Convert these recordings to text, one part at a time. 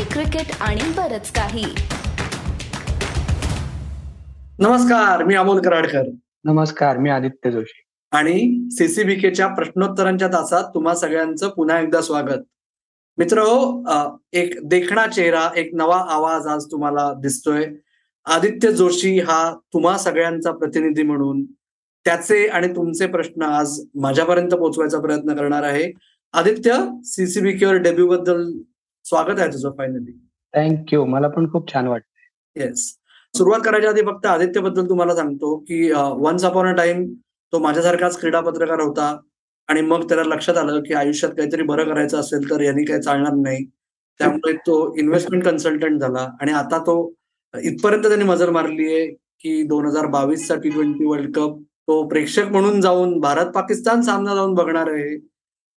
Hockey cricket आणि बरच काही. नमस्कार मी अमोल कराडकर. नमस्कार मी आदित्य जोशी. आणि सीसीबीकेच्या प्रश्नोत्तरांच्या तासात तुम्हा सगळ्यांचं पुन्हा एकदा स्वागत. मित्र एक देखणा चेहरा एक नवा आवाज आज तुम्हाला दिसतोय. आदित्य जोशी हा तुम्हा सगळ्यांचा प्रतिनिधी म्हणून त्याचे आणि तुमचे प्रश्न आज माझ्यापर्यंत पोहोचवायचा प्रयत्न करणार आहे. आदित्य सीसीबीकेवर डेब्यू बद्दल स्वागत आहे तुझं फायनली थँक्यू मला पण खूप छान वाटतं येस सुरुवात करायच्या आधी फक्त आदित्यबद्दल तुम्हाला सांगतो की वन्स अपॉन अ टाइम तो माझ्यासारखाच क्रीडा पत्रकार होता आणि मग त्याला लक्षात आलं की आयुष्यात काहीतरी बरं करायचं असेल तर यांनी काही चालणार नाही. त्यामुळे तो इन्व्हेस्टमेंट कन्सल्टंट झाला आणि आता तो इथपर्यंत त्यांनी मजल मारली आहे की दोन हजार बावीसचा टी ट्वेंटी वर्ल्ड कप तो प्रेक्षक म्हणून जाऊन भारत पाकिस्तान सामना जाऊन बघणार आहे.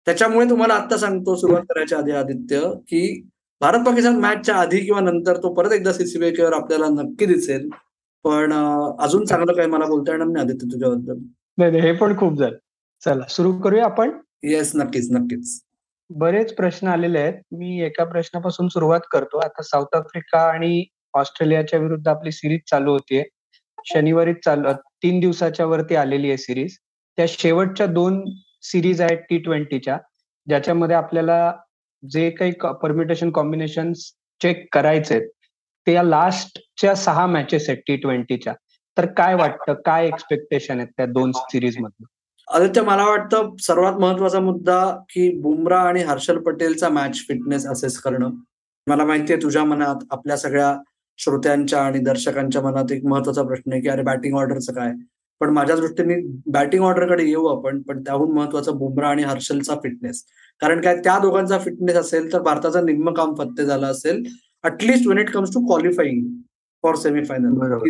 त्याच्यामुळे तुम्हाला आता सांगतो सुरुवात करायच्या आधी आदित्य की भारत पाकिस्तान मॅचच्या आधी किंवा नंतर तो परत एकदा सीसीबीकेवर आपल्याला नक्की दिसेल. पण अजून चांगलं काही मला बोलता येणार नाही आदित्य तुझ्याबद्दल. नाही हे पण खूप झालं चला सुरू करूया आपण? येस नक्कीच नक्कीच. बरेच प्रश्न आलेले आहेत. मी एका प्रश्नापासून सुरुवात करतो. आता साऊथ आफ्रिका आणि ऑस्ट्रेलियाच्या विरुद्ध आपली सिरीज चालू होतीये शनिवारी चालू तीन दिवसाच्या वरती आलेली आहे सिरीज. त्या शेवटच्या दोन सिरीज आहेत टी ट्वेंटीच्या ज्याच्यामध्ये आपल्याला जे काही परमिटेशन कॉम्बिनेशन चेक करायचे ते या लास्टच्या सहा मॅचेस आहेत टी ट्वेंटीच्या तर काय वाटतं? काय एक्सपेक्टेशन आहेत त्या दोन सिरीज मधून? आदित्य मला वाटतं सर्वात महत्त्वाचा मुद्दा की बुमरा आणि हर्षल पटेलचा मॅच फिटनेस असेस करणं. मला माहितीये तुझ्या मनात आपल्या सगळ्या श्रोत्यांच्या आणि दर्शकांच्या मनात एक महत्त्वाचा प्रश्न आहे की अरे बॅटिंग ऑर्डरचं काय? पण माझ्या दृष्टीने बॅटिंग ऑर्डरकडे येऊ आपण पण त्याहून महत्वाचं बुमरा आणि हर्षलचा फिटनेस कारण काय त्या दोघांचा फिटनेस असेल तर भारताचं निम्म काम फत्ते झालं असेल. At least when it comes to qualifying for semifinal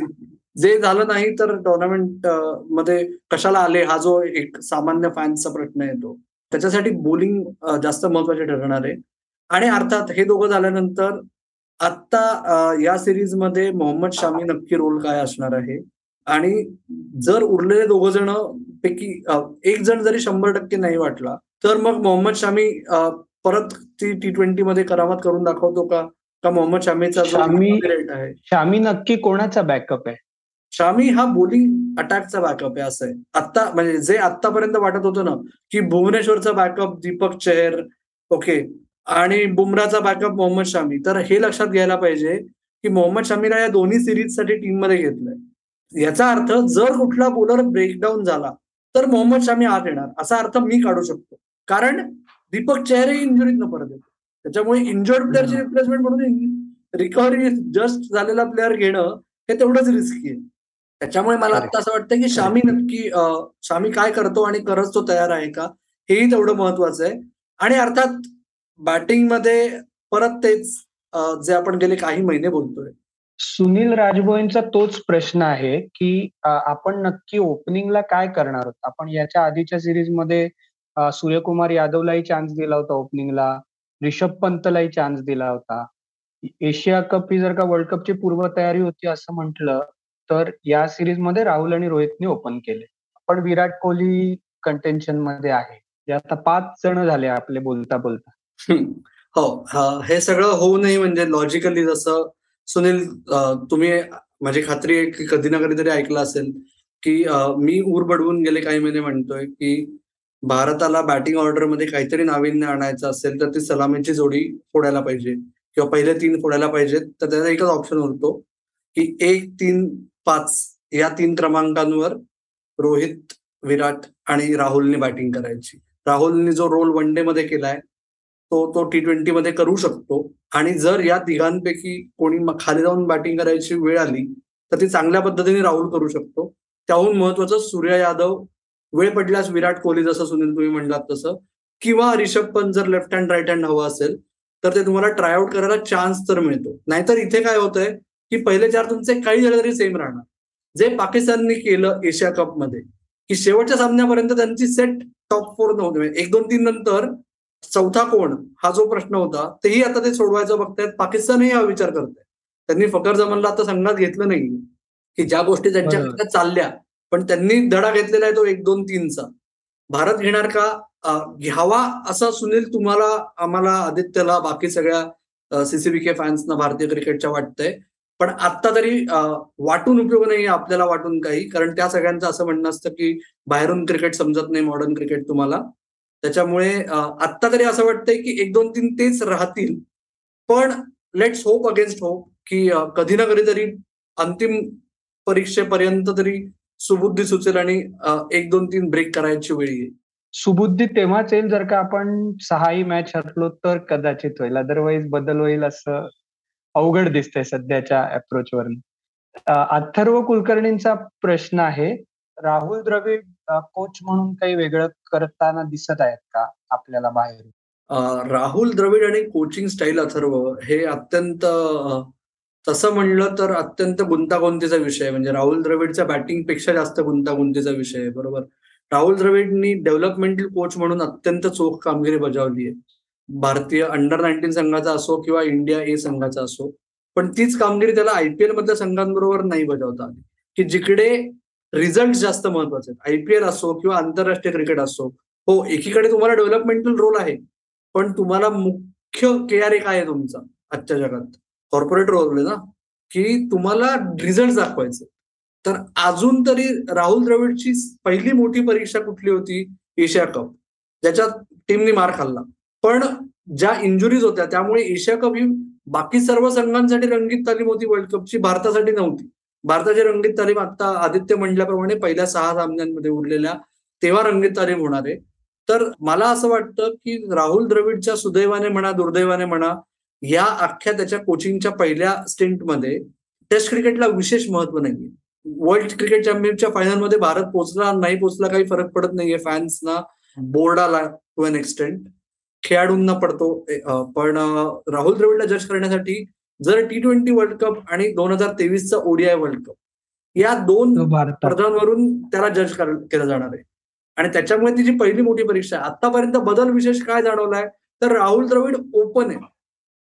जे झालं नाही तर टुर्नामेंटमध्ये कशाला आले हा जो एक सामान्य फॅन्सचा प्रश्न येतो त्याच्यासाठी बोलिंग जास्त महत्त्वाचे ठरणार आहे. आणि अर्थात हे दोघं झाल्यानंतर आता या सिरीजमध्ये मोहम्मद शामी नक्की रोल काय असणार आहे? आणि जर उरलेले दोघ जण पैकी एक जण जरी शंभर टक्के नाही वाटला तर मग मोहम्मद शामी परत ती टी ट्वेंटी मध्ये करामत करून दाखवतो का? का मोहम्मद शामीचा शामी आहे? शामी नक्की कोणाचा बॅकअप आहे? शामी हा बोलिंग अटॅकचा बॅकअप आहे असं आहे. आता म्हणजे जे आतापर्यंत वाटत होतं ना की भुवनेश्वरचा बॅकअप दीपक चेहर ओके आणि बुमराचा बॅकअप मोहम्मद शामी. तर हे लक्षात घ्यायला पाहिजे की मोहम्मद शामीला या दोन्ही सिरीजसाठी टीममध्ये घेतलंय. याचा अर्थ जर कुठला बोलर ब्रेकडाऊन झाला तर मोहम्मद शामी आत येणार. असा अर्थ मी काढू शकतो. कारण दीपक चेहरे इंजुरीत न परत येतो. त्याच्यामुळे इंजर्ड प्लेअरची रिप्लेसमेंट म्हणून रिकव्हरी जस्ट झालेला प्लेअर घेणं हे तेवढंच रिस्की आहे. त्याच्यामुळे मला आता असं वाटतं की शामी नक्की शामी काय करतो आणि करत तो तयार आहे का हेही तेवढं महत्वाचं आहे. आणि अर्थात बॅटिंगमध्ये परत तेच जे आपण गेले काही महिने बोलतोय. सुनील राजभोईंचा तोच प्रश्न आहे की आपण नक्की ओपनिंगला काय करणार आहोत? आपण याच्या आधीच्या सिरीजमध्ये सूर्यकुमार यादवलाही चान्स दिला होता ओपनिंगला रिषभ पंतलाही चान्स दिला होता. एशिया कप ही जर का वर्ल्ड कपची पूर्वतयारी होती असं म्हटलं तर या सिरीजमध्ये राहुल आणि रोहितने ओपन केले. पण विराट कोहली कंटेन्शनमध्ये आहे. आता पाच जण झाले आपले बोलता बोलता. हो हे सगळं होऊ नये म्हणजे लॉजिकली जसं सुनील तुम्ही माझी खात्री आहे की कधी ना कधीतरी ऐकलं असेल की मी ऊर बडवून गेले काही महिने म्हणतोय की भारताला बॅटिंग ऑर्डरमध्ये काहीतरी नाविन्य आणायचं असेल तर ती सलामीची जोडी फोडायला पाहिजे किंवा पहिले तीन फोडायला पाहिजेत. तर त्याचा एकच ऑप्शन उरतो की एक तीन पाच या तीन क्रमांकांवर रोहित विराट आणि राहुलने बॅटिंग करायची. राहुलने जो रोल वन डे मध्ये केलाय तो तो टी ट्वेंटी मध्ये करू शकतो. आणि जर या तिघांपैकी कोणी खाली जाऊन बॅटिंग करायची वेळ आली तर ती चांगल्या पद्धतीने राहुल करू शकतो. त्याहून महत्वाचं सूर्य यादव वेळ पडल्यास विराट कोहली जसं सुनील तुम्ही म्हणलात तसं किंवा रिषभ पंत जर लेफ्ट हँड राईट हँड हवं असेल तर ते तुम्हाला ट्रायआउट करायला चान्स तर मिळतो. नाहीतर इथे काय होतंय की पहिले चार तुमचे काही झाले तरी सेम राहणार. जे पाकिस्तानने केलं एशिया कपमध्ये की शेवटच्या सामन्यापर्यंत त्यांची सेट टॉप फोर नव्हते. एक दोन तीन नंतर चौथा कोण? हा जो प्रश्न होता तेही आता ते सोडवायचं बघतायत. पाकिस्तानही हा विचार करत त्यांनी फकर जमनला आता संघात घेतलं नाही. की ज्या गोष्टी त्यांच्या चालल्या पण त्यांनी धडा घेतलेला आहे तो एक दोन तीनचा. भारत घेणार का? घ्यावा असं सुनील तुम्हाला आम्हाला आदित्यला बाकी सगळ्या सीसीबीके फॅन्सना भारतीय क्रिकेटच्या वाटतंय. पण आता तरी वाटून उपयोग नाही आपल्याला वाटून काही. कारण त्या सगळ्यांचं असं म्हणणं असतं की बाहेरून क्रिकेट समजत नाही मॉडर्न क्रिकेट तुम्हाला. त्याच्यामुळे आत्ता तरी असं वाटतंय की एक दोन तीन तेच राहतील. पण लेट्स होप अगेन्स्ट होप की कधी ना कधीतरी अंतिम परीक्षेपर्यंत तरी सुबुद्धी सुचेल आणि एक दोन तीन ब्रेक करायची वेळ येईल. सुबुद्धी तेव्हाच येईल जर का आपण सहाही मॅच हरलो तर कदाचित होईल. अदरवाईज बदल होईल असं अवघड दिसतंय सध्याच्या अप्रोचवर अथर्व कुलकर्णींचा प्रश्न आहे. राहुल द्रविड कोच म्हणून काही वेगळं करताना दिसत आहेत का आपल्याला बाहेर राहुल द्रविड आणि कोचिंग स्टाईल अथर्व हे अत्यंत तसं म्हणलं तर अत्यंत गुंतागुंतीचा विषय म्हणजे राहुल द्रविडच्या बॅटिंगपेक्षा जास्त गुंतागुंतीचा विषय आहे. बरोबर? राहुल द्रविडनी डेव्हलपमेंटल कोच म्हणून अत्यंत चोख कामगिरी बजावली आहे. भारतीय अंडर नाईन्टीन संघाचा असो किंवा इंडिया ए संघाचा असो. पण तीच कामगिरी त्याला आयपीएल मधल्या संघांबरोबर नाही बजावता आली. की जिकडे रिझल्ट जास्त महत्त्वाचे आहेत. आयपीएल असो किंवा आंतरराष्ट्रीय क्रिकेट असो हो एकीकडे तुम्हाला डेव्हलपमेंटल रोल आहे पण तुम्हाला मुख्य के आर ए काय आहे तुमचा आजच्या जगात? कॉर्पोरेट रोल आहे ना की तुम्हाला रिझल्ट दाखवायचे. तर अजून तरी राहुल द्रविडची पहिली मोठी परीक्षा कुठली होती? Asia Cup. ज्याच्यात टीमनी मार खाल्ला. पण ज्या इंजुरीज होत्या त्यामुळे एशिया कप ही बाकी सर्व संघांसाठी रंगीत तालीम होती वर्ल्ड कपची भारतासाठी नव्हती. भारताची रंगीत तालीम आता आदित्य म्हणल्याप्रमाणे पहिल्या सहा सामन्यांमध्ये उरलेल्या तेव्हा रंगीत तालीम होणार आहे. तर मला असं वाटतं की राहुल द्रविडच्या सुदैवाने म्हणा दुर्दैवाने म्हणा या अख्ख्या त्याच्या कोचिंगच्या पहिल्या स्टेंटमध्ये टेस्ट क्रिकेटला विशेष महत्त्व नाहीये. वर्ल्ड क्रिकेट चॅम्पियनशिपच्या फायनलमध्ये भारत पोहोचला नाही पोहोचला काही फरक पडत नाहीये. फॅन्सना बोर्डाला टू एन एक्सटेंट खेळाडूंना पडतो. पण राहुल द्रविडला जज करण्यासाठी जर टी ट्वेंटी वर्ल्ड कप आणि दोन हजार तेवीसचा ओडीआय वर्ल्ड कप या दोन स्पर्धांवरून त्याला जज केलं जाणार आहे. आणि त्याच्यामुळे तिची पहिली मोठी परीक्षा आहे आतापर्यंत बदल विशेष काय जाणवलाय? तर राहुल द्रविड ओपन आहे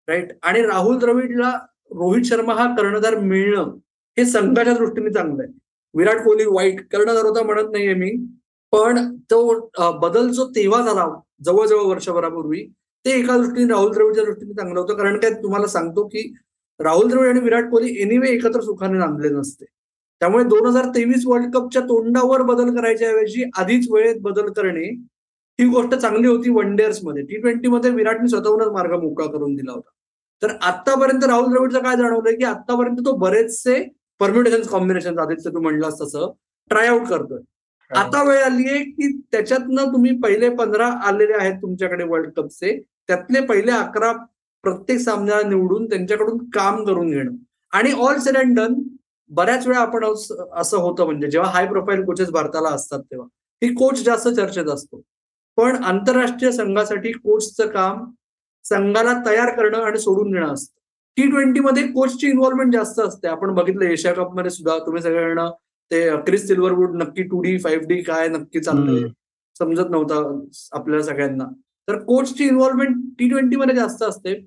राईट आणि राहुल द्रविडला रोहित शर्मा हा कर्णधार मिळणं हे संघाच्या दृष्टीने चांगलं आहे. विराट कोहली वाईट कर्णधार होता म्हणत नाहीये मी पण तो बदल जो तेव्हा झाला जवळजवळ वर्षभरापूर्वी ते एका दृष्टीने राहुल द्रविडच्या दृष्टीने चांगलं होतं. कारण काय तुम्हाला सांगतो की राहुल द्रविड आणि विराट कोहली एनिवे एकत्र सुखाने नांदले नसते. त्यामुळे दोन हजार तेवीस वर्ल्ड कपच्या तोंडावर बदल करायच्या ऐवजी आधीच वेळेत बदल करणे ही गोष्ट चांगली होती वन डेअर्समध्ये. टी ट्वेंटी मध्ये विराटने स्वतःहूनच मार्ग मोकळा करून दिला होता. तर आतापर्यंत राहुल द्रविडचं काय जाणवलंय की आतापर्यंत तो बरेचसे परम्युटेशन कॉम्बिनेशन आदित्य तू म्हणलास तसं ट्राय आउट करतोय. आता वेळ आली आहे की त्याच्यातनं तुम्ही पहिले पंधरा आलेले आहेत तुमच्याकडे वर्ल्ड कपचे त्यातले पहिले अकरा प्रत्येक सामन्याला निवडून त्यांच्याकडून काम करून घेणं. आणि ऑल सेड अँड डन बऱ्याच वेळा आपण असं होतं म्हणजे जेव्हा हाय प्रोफाईल कोचेस भारताला असतात तेव्हा. ही कोच जास्त चर्चेत असतो. पण आंतरराष्ट्रीय संघासाठी कोचचं काम संघाला तयार करणं आणि सोडून देणं असतं. टी ट्वेंटी मध्ये कोचची इन्व्हॉल्वमेंट जास्त असते. आपण बघितलं एशिया कपमध्ये सुद्धा तुम्ही सगळ्यांना ते क्रिस सिल्वरवूड नक्की टू डी फाईव्ह डी काय नक्की चाललंय? समजत नव्हतं आपल्या सगळ्यांना. तर कोचची इन्व्हॉल्वमेंट टी ट्वेंटी मध्ये जास्त असते.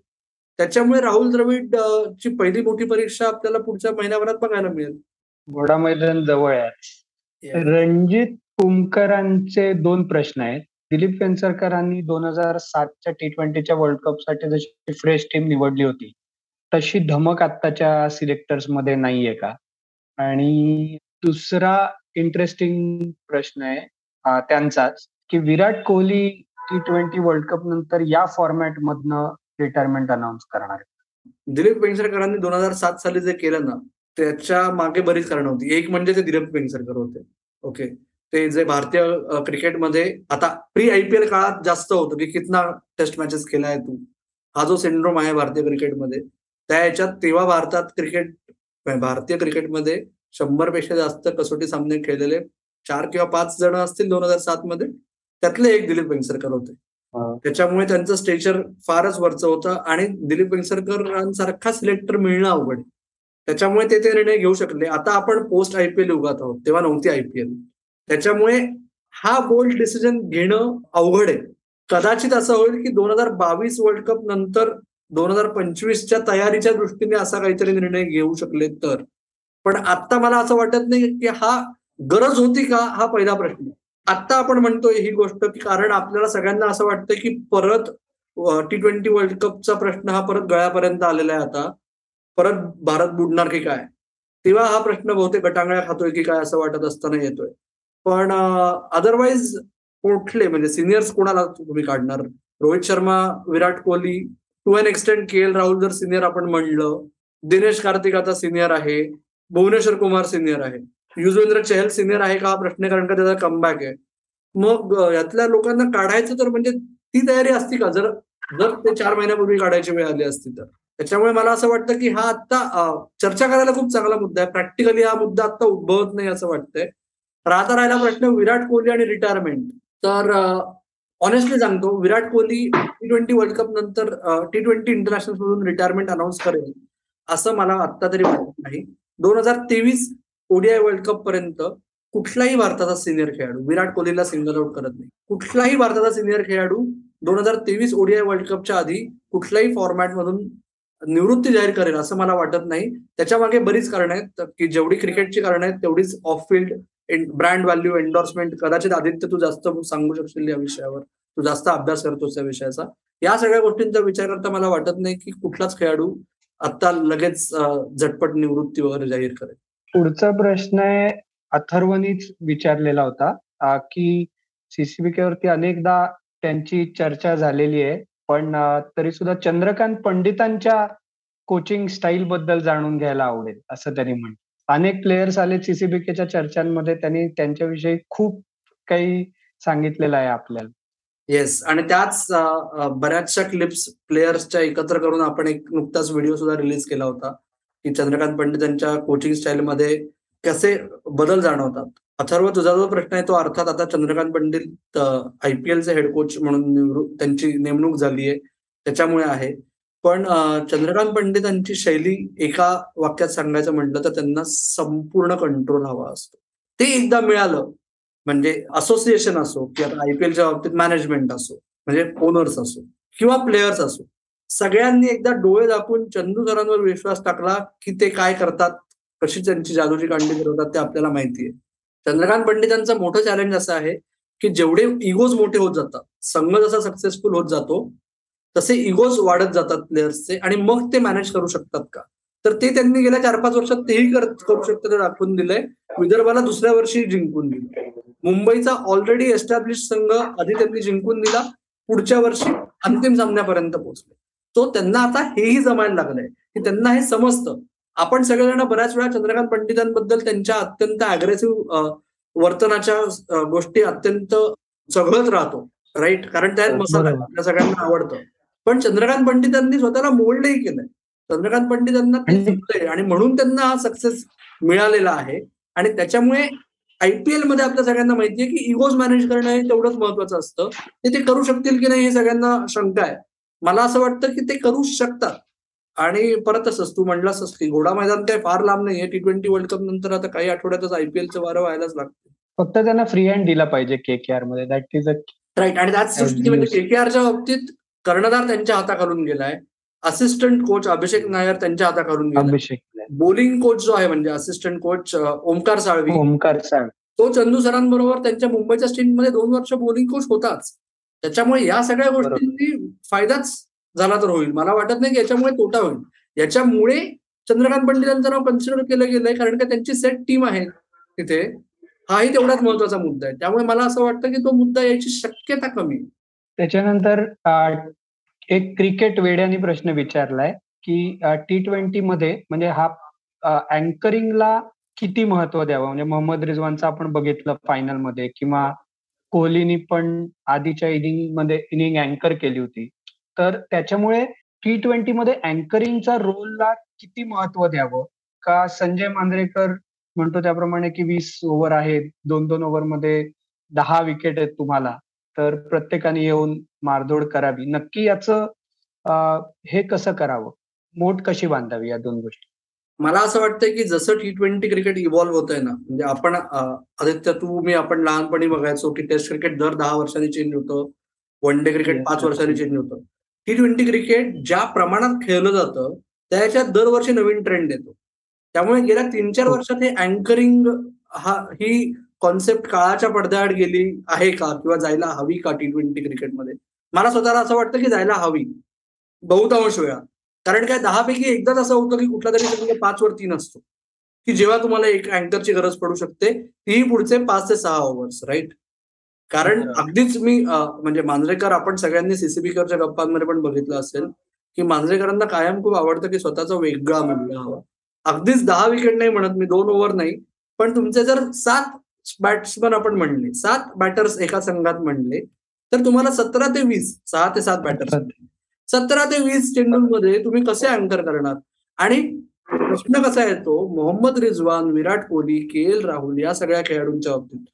त्याच्यामुळे राहुल द्रविड ची पहिली मोठी परीक्षा आपल्याला पुढच्या महिन्याभरात बघायला मिळेल. घोडा मैदान जवळ आहे. रणजित कुमकरांचे दोन प्रश्न आहेत. दिलीप वेंसरकरांनी दोन हजार सातच्या टी ट्वेंटीच्या वर्ल्ड कपसाठी जशी फ्रेश टीम निवडली होती तशी धमक आत्ताच्या सिलेक्टर्समध्ये नाहीये का? आणि दुसरा इंटरेस्टिंग प्रश्न आहे त्यांचाच की Virat Kohli T twenty World Cup नंतर या फॉर्मॅट मधनं रिटायरमेंट अनाऊन्स करणार. दिलीप वेंगसरकरांनी दोन हजार सात साली जे केलं ना त्याच्यामागे बरीच कारण होती. एक म्हणजे ते दिलीप वेंगसरकर होते. ओके ते जे भारतीय क्रिकेटमध्ये आता प्री आयपीएल काळात जास्त होतं की कितना टेस्ट मॅचेस केलाय तू? हा जो सिंड्रोम आहे भारतीय क्रिकेटमध्ये त्या याच्यात तेव्हा भारतात क्रिकेट भारतीय क्रिकेटमध्ये शंभरपेक्षा जास्त कसोटी सामने खेळलेले चार किंवा पाच जण असतील दोन हजार सात मध्ये त्यातले एक दिलीप वेंगसरकर होते. त्याच्यामुळे त्यांचं स्टेचर फारच वरचं होतं आणि दिलीप वेंगसरकरांसारखा सिलेक्टर मिळणं अवघड. त्याच्यामुळे ते ते निर्णय घेऊ शकले. आता आपण पोस्ट आयपीएल युगात आहोत तेव्हा नव्हती आयपीएल त्याच्यामुळे हा बोल्ड डिसिजन घेणं अवघड आहे. कदाचित असं होईल की दोन हजार बावीस वर्ल्ड कप नंतर दोन हजार पंचवीसच्या तयारीच्या दृष्टीने असा काहीतरी निर्णय घेऊ शकले तर. पण आता मला असं वाटत नाही की हा गरज होती का हा पहिला प्रश्न. आता आपण म्हणतोय ही गोष्ट की कारण आपल्याला सगळ्यांना असं वाटतं की परत टी ट्वेंटी वर्ल्ड कपचा प्रश्न हा परत गळ्यापर्यंत आलेला आहे आता. परत भारत बुडणार की काय? तेव्हा हा प्रश्न बहुतेक गटांगळ्या खातोय की काय असं वाटत असताना येतोय. पण अदरवाईज कुठले म्हणजे सिनियर्स कोणाला तुम्ही काढणार? Rohit Sharma Virat Kohli to an extend K L Rahul जर सिनियर आपण म्हणलं दिनेश कार्तिक आता सिनियर आहे भुवनेश्वर कुमार सिनियर आहे. युजवेंद्र चहल सिनियर आहे का हा प्रश्न कारण का त्याचा कमबॅक आहे. मग यातल्या लोकांना काढायचं तर म्हणजे ती तयारी असती का? जर जर ते चार महिन्यापूर्वी काढायची वेळ आली असती तर. त्याच्यामुळे मला असं वाटतं की हा आता चर्चा करायला खूप चांगला मुद्दा आहे. प्रॅक्टिकली हा मुद्दा आता उद्भवत नाही असं वाटतंय. राहता राहिला प्रश्न विराट कोहली आणि रिटायरमेंट तर ऑनेस्टली सांगतो Virat Kohli T twenty World Cup नंतर टी ट्वेंटी इंटरनॅशनल मधून रिटायरमेंट अनाऊन्स करेल असं मला आत्ता तरी वाटत नाही. दोन हजार तेवीस ओडीआय वर्ल्ड कप पर्यंत कुठलाही भारताचा सिनियर खेळाडू विराट कोहलीला सिंगल आउट करत नाही. कुठलाही भारताचा सिनियर खेळाडू दोन हजार तेवीस ओडीआय वर्ल्ड कपच्या आधी कुठल्याही फॉर्मॅट मधून निवृत्ती जाहीर करेल असं मला वाटत नाही. त्याच्यामागे बरीच कारण आहेत की जेवढी क्रिकेटची कारण आहेत तेवढीच off field brand value endorsement कदाचित आदित्य तू जास्त सांगू शकशील या विषयावर. तू जास्त अभ्यास करतोस त्या विषयाचा. या सगळ्या गोष्टींचा विचार करता मला वाटत नाही की कुठलाच खेळाडू आता लगेच झटपट निवृत्ती वगैरे जाहीर करेल. पुढचा प्रश्न आहे अथर्वनीच विचारलेला होता की सीसीबीकेवरती अनेकदा त्यांची चर्चा झालेली आहे पण तरी सुद्धा चंद्रकांत पंडितांच्या कोचिंग स्टाईल बद्दल जाणून घ्यायला आवडेल असं त्यांनी म्हण अनेक प्लेयर्स आले सीसीबीकेच्या चर्चांमध्ये त्यांनी त्यांच्याविषयी खूप काही सांगितलेलं आहे आपल्याला. येस आणि त्याच बऱ्याचशा क्लिप्स प्लेयर्सच्या एकत्र करून आपण एक नुकताच व्हिडिओ सुद्धा रिलीज केला होता. की चंद्रकांत पंडित यांच्या कोचिंग स्टाईलमध्ये कसे बदल जाणवतात? अथर्व तुझा जो प्रश्न आहे तो अर्थात आता चंद्रकांत पंडित आयपीएलचे हेड कोच म्हणून त्यांची नेमणूक झाली आहे त्याच्यामुळे आहे. पण चंद्रकांत पंडितांची शैली एका वाक्यात सांगायचं म्हटलं तर त्यांना संपूर्ण कंट्रोल हवा असतो. ते एकदा मिळालं म्हणजे असोसिएशन असो की आता आयपीएलच्या बाबतीत मॅनेजमेंट असो म्हणजे ओनर्स असो किंवा प्लेयर्स असो सगळ्यांनी एकदा डोळे दाखवून चंदू सरांवर विश्वास टाकला की ते काय करतात कशी त्यांची जादूची कांडी फिरवतात ते आपल्याला माहिती आहे. चंद्रकांत पंडितांचं मोठं चॅलेंज असं आहे की जेवढे इगोज मोठे होत जातात संघ जसा सक्सेसफुल होत जातो तसे इगोज वाढत जातात प्लेयर्सचे आणि मग ते मॅनेज करू शकतात का? तर ते त्यांनी गेल्या चार पाच वर्षात तेही करू शकतात दाखवून दिलंय. विदर्भाला दुसऱ्या वर्षी जिंकून दिलं. मुंबईचा ऑलरेडी एस्टॅब्लिश संघ आधी त्यांनी जिंकून दिला पुढच्या वर्षी अंतिम सामन्यापर्यंत पोहोचले. तो त्यांना आता हेही जमायला लागलंय. की त्यांना हे समजतं. आपण सगळेजण बऱ्याच वेळा चंद्रकांत पंडितांबद्दल त्यांच्या अत्यंत अग्रेसिव्ह वर्तनाच्या गोष्टी अत्यंत चघळत राहतो. राईट कारण त्यात मसाला आपल्या सगळ्यांना आवडतं. पण चंद्रकांत पंडितांनी स्वतःला मोल्डही केलंय. चंद्रकांत पंडितांना ते आणि म्हणून त्यांना हा सक्सेस मिळालेला आहे. आणि त्याच्यामुळे आयपीएलमध्ये आपल्या सगळ्यांना माहितीये की इगोज मॅनेज करणं हे तेवढंच महत्वाचं असतं. ते ते करू शकतील की नाही हे सगळ्यांना शंका आहे. मला असं वाटतं की ते करू शकतात. आणि परत असंच तू म्हणलास की घोडा मैदान काही फार लांब नाहीये. टी ट्वेंटी वर्ल्ड कप नंतर आता काही आठवड्यातच आयपीएलचं वारं व्हायलाच लागतं. फक्त त्यांना फ्री हँड दिला पाहिजे के के आरमध्ये. दॅट इज अ राईट आणि म्हणजे के के आरच्या बाबतीत कर्णधार त्यांच्या हाताखालून गेलाय. असिस्टंट कोच अभिषेक नायर त्यांच्या हाताखालून गेला अभिषेक बोलिंग कोच जो आहे म्हणजे असिस्टंट कोच ओमकार साळवी. ओमकार साळवी. तो चंदू सरांबरोबर त्यांच्या मुंबईच्या मध्ये दोन वर्ष बोलिंग कोच होताच. त्याच्यामुळे या सगळ्या गोष्टींनी फायदाच झाला तर होईल. मला वाटत नाही की याच्यामुळे तोटा होईल. याच्यामुळे चंद्रकांत पंडितांचं नाव कन्सिडर केलं गेलंय कारण का त्यांची सेट टीम आहे तिथे. हाही तेवढाच महत्त्वाचा मुद्दा आहे. त्यामुळे मला असं वाटतं की तो मुद्दा याची शक्यता कमी त्याच्यानंतर एक क्रिकेट वेड्याने प्रश्न विचारलाय की टी ट्वेंटी मध्ये म्हणजे हा अँकरिंगला किती महत्त्व द्यावं? म्हणजे मोहम्मद रिझवानचं आपण बघितलं फायनलमध्ये किंवा कोहलीनी पण आधीच्या इनिंगमध्ये इनिंग अँकर केली होती. तर त्याच्यामुळे टी ट्वेंटी मध्ये अँकरिंगचा रोलला किती महत्त्व द्यावं? का संजय मांजरेकर म्हणतो त्याप्रमाणे की वीस ओव्हर आहेत दोन दोन ओव्हरमध्ये दहा विकेट आहेत तुम्हाला तर प्रत्येकाने येऊन मारदोड करावी. नक्की याचं हे कसं करावं? मोठ कशी बांधावी या दोन गोष्टी? मला असं वाटतंय की जसं टी ट्वेंटी क्रिकेट इव्हॉल्व्ह होत आहे ना म्हणजे आपण आदित्य तू मी आपण लहानपणी बघायचो की टेस्ट क्रिकेट दर दहा वर्षांनी चेंज होतं. वन डे क्रिकेट पाच वर्षांनी चेंज होतं. टी ट्वेंटी क्रिकेट ज्या प्रमाणात खेळलं जातं त्याच्यात दरवर्षी नवीन ट्रेंड येतो. त्यामुळे गेल्या तीन चार हो. वर्षात हे अँकरिंग हा ही कॉन्सेप्ट काळाच्या पडद्याआड गेली आहे का? किंवा जायला हवी का टी ट्वेंटी क्रिकेटमध्ये मला स्वतःला असं वाटतं की जायला हवी. बहुतांश वेळा. कारण काय दहा पैकी एकदाच असं होतं की कुठला तरी संघ पाच वर तीन असतो की जेव्हा तुम्हाला एक अँकरची गरज पडू शकते तीही पुढचे पाच ते सहा ओव्हर्स राईट कारण. अगदीच मी म्हणजे मांजरेकर आपण सगळ्यांनी सीसीबी करच्या गप्पांमध्ये पण बघितलं असेल की मांजरेकरांना कायम खूप आवडतं की स्वतःचा वेगळा मूल्य हवा. अगदीच दहा विकेट नाही म्हणत मी दोन ओव्हर नाही. पण तुमचे जर सात बॅट्समन आपण म्हणले सात बॅटर्स एका संघात म्हणले तर तुम्हाला सतरा ते वीस सहा ते सात बॅटर्स सतरा ते वीस चेंडूंमध्ये तुम्ही कसे अँकर करणार? आणि प्रश्न कसा येतो? मोहम्मद रिझवान विराट कोहली के एल राहुल या सगळ्या खेळाडूंच्या बाबतीत.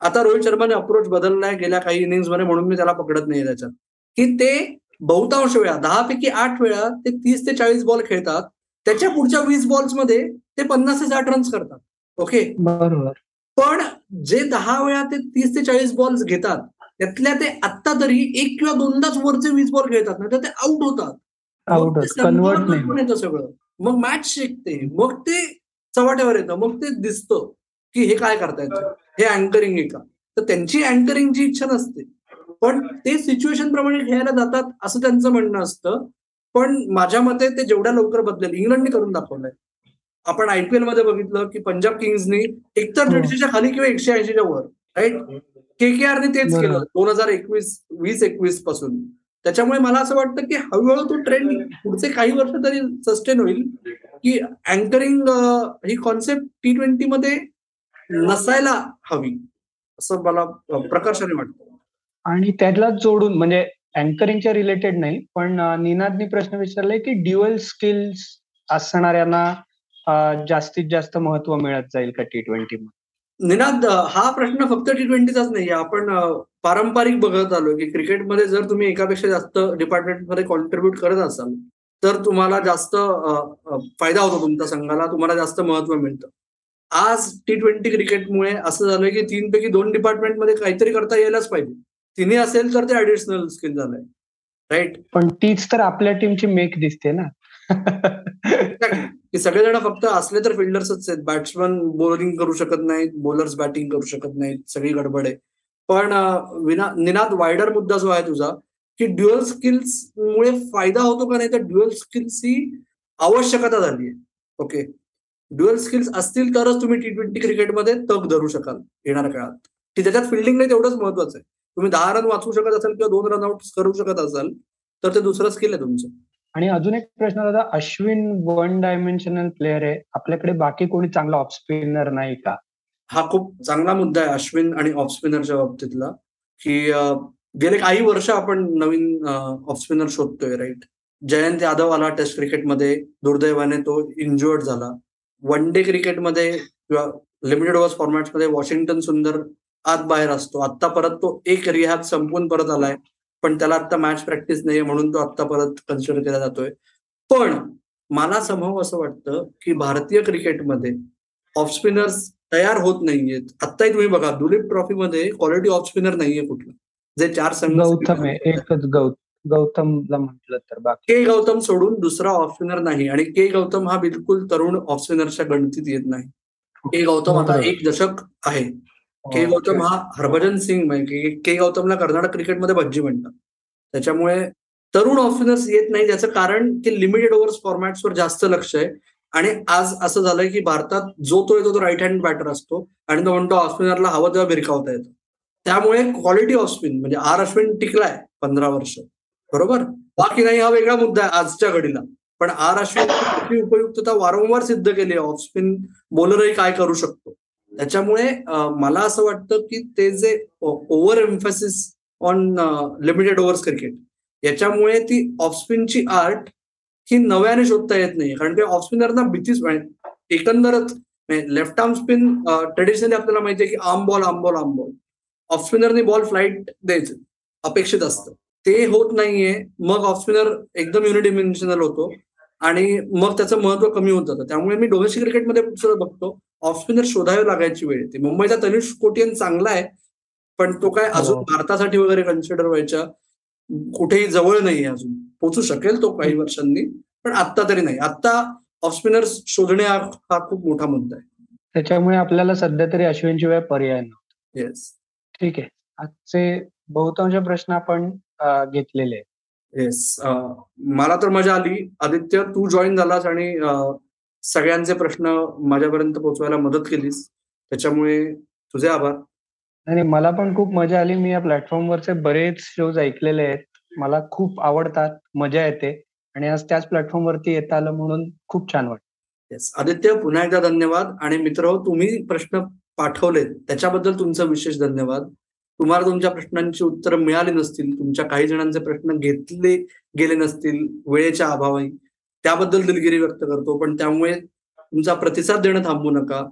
आता रोहित शर्माने अप्रोच बदललाय गेल्या काही इनिंग्समध्ये म्हणून मी त्याला पकडत नाही त्याच्यात. की ते बहुतांश वेळा दहा पैकी आठ वेळा ते तीस ते चाळीस बॉल खेळतात. त्याच्या पुढच्या वीस बॉल्समध्ये ते पन्नास ते साठ रन्स करतात. ओके बरोबर. पण जे दहा वेळा ते तीस ते चाळीस बॉल्स घेतात त्यातल्या ते आत्ता तरी एक किंवा दोनदाच वरचे वीस बॉल खेळतात नाही तर ते आउट होतात येतं सगळं. मग मॅच शिकते. मग ते चव्हाट्यावर येतं. मग ते दिसतं की हे काय करतायत. हे अँकरिंग आहे का? तर त्यांची अँकरिंगची इच्छा नसते. पण ते सिच्युएशन प्रमाणे खेळायला जातात असं त्यांचं म्हणणं असतं. पण माझ्या मते ते जेवढ्या लवकर बदलेल इंग्लंडने करून दाखवलंय. आपण आयपीएलमध्ये बघितलं की पंजाब किंग्सनी एकतर. दीडशेच्या खाली किंवा एकशे ऐंशीच्या वर राईट के के आरने तेच. केलं दोन हजार एकवीस वीस एकवीसपासून. त्याच्यामुळे मला असं वाटतं की हळूहळू तो ट्रेंड पुढचे काही वर्ष तरी सस्टेन होईल की अँकरिंग ही कॉन्सेप्ट टी ट्वेंटी मध्ये नसायला हवी असं मला प्रकर्षाने वाटतं. आणि त्यालाच जोडून म्हणजे अँकरिंगच्या रिलेटेड नाही पण निनादनी प्रश्न विचारलाय की ड्युअल स्किल्स असणाऱ्यांना जास्तीत जास्त महत्त्व मिळत जाईल का टी ट्वेंटी निनाद हा प्रश्न फक्त टी ट्वेंटीचाच नाही आपण पारंपरिक बघत आलो की क्रिकेटमध्ये जर तुम्ही एकापेक्षा जास्त डिपार्टमेंटमध्ये कॉन्ट्रीब्युट करत असाल तर तुम्हाला जास्त फायदा होतो तुमच्या संघाला तुम्हाला जास्त महत्त्व मिळतं. आज टी ट्वेंटी क्रिकेटमुळे असं झालंय की तीन पैकी दोन डिपार्टमेंटमध्ये काहीतरी करता यायलाच पाहिजे. तिन्ही असेल तर ते ऍडिशनल स्किल झालंय. राईट पण तीच तर आपल्या टीमची मेक दिसते ना. सगळेजण फक्त असले तर फिल्डर्सच आहेत. बॅट्समन बॉलिंग करू शकत नाहीत बॉलर्स बॅटिंग करू शकत नाहीत. सगळी गडबड आहे. पण विना निनाद वायडर मुद्दा जो आहे तुझा की ड्युअल स्किल्स मुळे फायदा होतो का नाही तर ड्युअल स्किल्स ही आवश्यकता झाली आहे. ओके ड्युअल स्किल्स असतील तरच तुम्ही टी ट्वेंटी क्रिकेटमध्ये तग धरू शकाल येणाऱ्या काळात. की त्याच्यात फिल्डिंग नाही तेवढंच महत्वाचं आहे. तुम्ही दहा रन वाचवू शकत असाल किंवा दोन रन आउट करू शकत असाल तर ते दुसरं स्किल आहे तुमचं. आणि अजून एक प्रश्न होता अश्विन वन डायमेन्शनल प्लेअर आहे. आपल्याकडे बाकी कोणी चांगला ऑफ स्पिनर नाही का? हा खूप चांगला मुद्दा आहे अश्विन आणि ऑफ स्पिनरच्या बाबतीतला. की गेले काही वर्ष आपण नवीन ऑफ स्पिनर शोधतोय राईट जयंत यादव आला टेस्ट क्रिकेटमध्ये दुर्दैवाने तो इंजुअर्ड झाला. वन डे क्रिकेटमध्ये किंवा लिमिटेड ओव्हर्स फॉर्मॅटमध्ये वॉशिंग्टन सुंदर आत बाहेर असतो. आत्ता परत तो एक रिहॅब संपून परत आलाय. पण त्याला आता मॅच प्रॅक्टिस नाहीये म्हणून तो आत्ता परत कन्सिडर केला जातोय. पण मला समभाव असं वाटतं की भारतीय क्रिकेटमध्ये ऑफ स्पिनर्स तयार होत नाहीयेत. आत्ताही तुम्ही बघा दुलीप ट्रॉफीमध्ये क्वालिटी ऑफ स्पिनर नाहीये कुठलं. जे चार संघ गौतम एकच गौतमला म्हटलं तर बाकी. के गौतम सोडून दुसरा ऑफ स्पिनर नाही आणि के गौतम हा बिलकुल तरुण ऑफ स्पिनरच्या गणतीत येत नाही. के गौतम आता. एक दशक आहे. के गौतम हा हरभजन सिंग म्हणजे के गौतमला कर्नाटक क्रिकेटमध्ये भज्जी म्हणतात. त्याच्यामुळे तरुण ऑफ स्पिनर्स येत नाही त्याचं कारण की लिमिटेड ओव्हर्स फॉर्मॅट्सवर जास्त लक्ष आहे. आणि आज असं झालंय की भारतात जो तो येतो तो राईट हँड बॅटर असतो आणि तो म्हणतो ऑफ स्पिनरला हवं तेव्हा भिरकावता येतो. त्यामुळे क्वालिटी ऑफ स्पिन म्हणजे आर अश्विन टिकलाय पंधरा वर्ष. बरोबर? बाकी नाही हा वेगळा मुद्दा आहे आजच्या घडीला. पण आर अश्विन उपयुक्तता वारंवार सिद्ध केली आहे. ऑफ स्पिन बॉलरही काय करू शकतो? त्याच्यामुळे मला असं वाटतं की ते जे over emphasis on limited overs cricket याच्यामुळे ती ऑफ स्पिनची आर्ट ही नव्याने शोधता येत नाही कारण की ऑफस्पिनरना भीतीच म्हणजे एकंदरच लेफ्ट आर्म स्पिन ट्रेडिशनली आपल्याला माहिती आहे की arm ball arm ball arm ball ऑफस्पिनरने ball flight द्यायचं अपेक्षित असतं. ते होत नाहीये मग ऑफस्पिनर एकदम युनिडिमेन्शनल होतो आणि मग त्याचं महत्त्व कमी होत जातं. त्यामुळे मी डोमेस्टिक क्रिकेटमध्ये सुद्धा बघतो. ऑफ स्पिनर शोधावे लागायची वेळ. येते मुंबईचा तनिष कोटियन चांगला आहे पण तो काय अजून हो. भारतासाठी वगैरे कन्सिडर व्हायच्या कुठेही जवळ नाही अजून. पोचू शकेल तो काही वर्षांनी पण आत्ता तरी नाही. आत्ता ऑफ स्पिनर्स शोधणे हा खूप मोठा मुद्दा आहे. त्याच्यामुळे आपल्याला सध्या तरी अश्विनशिवाय पर्याय नाही येस ठीक आहे. आजचे बहुतांश प्रश्न आपण घेतलेले येस मला तर मजा आली. आदित्य तू जॉईन झालास आणि सगळ्यांचे प्रश्न माझ्यापर्यंत पोहोचवायला मदत केलीस. त्याच्यामुळे तुझे आभार. आणि मला पण खूप मजा आली. मी या प्लॅटफॉर्मवरचे बरेच शोज ऐकलेले आहेत. मला खूप आवडतात मजा येते. आणि आज त्याच प्लॅटफॉर्मवरती येता आलं म्हणून खूप छान वाटतं येस आदित्य पुन्हा एकदा धन्यवाद. आणि मित्र तुम्ही प्रश्न पाठवलेत. त्याच्याबद्दल तुमचं विशेष धन्यवाद. तुम्हाला तुमच्या प्रश्नांची उत्तरं मिळाली नसतील तुमच्या काही जणांचे प्रश्न घेतले गेले नसतील वेळेच्या अभावी. त्याबद्दल दिलगिरी व्यक्त करतो पण त्यामुळे तुमचा प्रतिसाद देणं थांबू नका.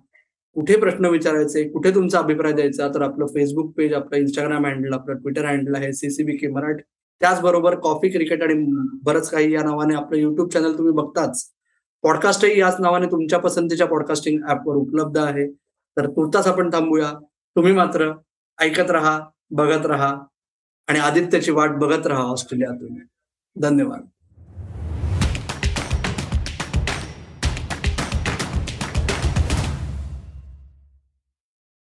कुठे प्रश्न विचारायचे कुठे तुमचा अभिप्राय द्यायचा तर आपलं फेसबुक पेज आपलं इंस्टाग्राम हँडल आपलं ट्विटर हँडल आहे सीसीबी के मराठी. त्याचबरोबर कॉफी क्रिकेट आणि बरंच काही या नावाने आपलं युट्यूब चॅनल तुम्ही बघताच. पॉडकास्टही याच नावाने तुमच्या पसंतीच्या पॉडकास्टिंग ऍपवर उपलब्ध आहे. तर तुर्तास आपण थांबूया. तुम्ही मात्र ऐकत राहा बघत राहा आणि आदित्यची वाट बघत राहा ऑस्ट्रेलियातून. धन्यवाद.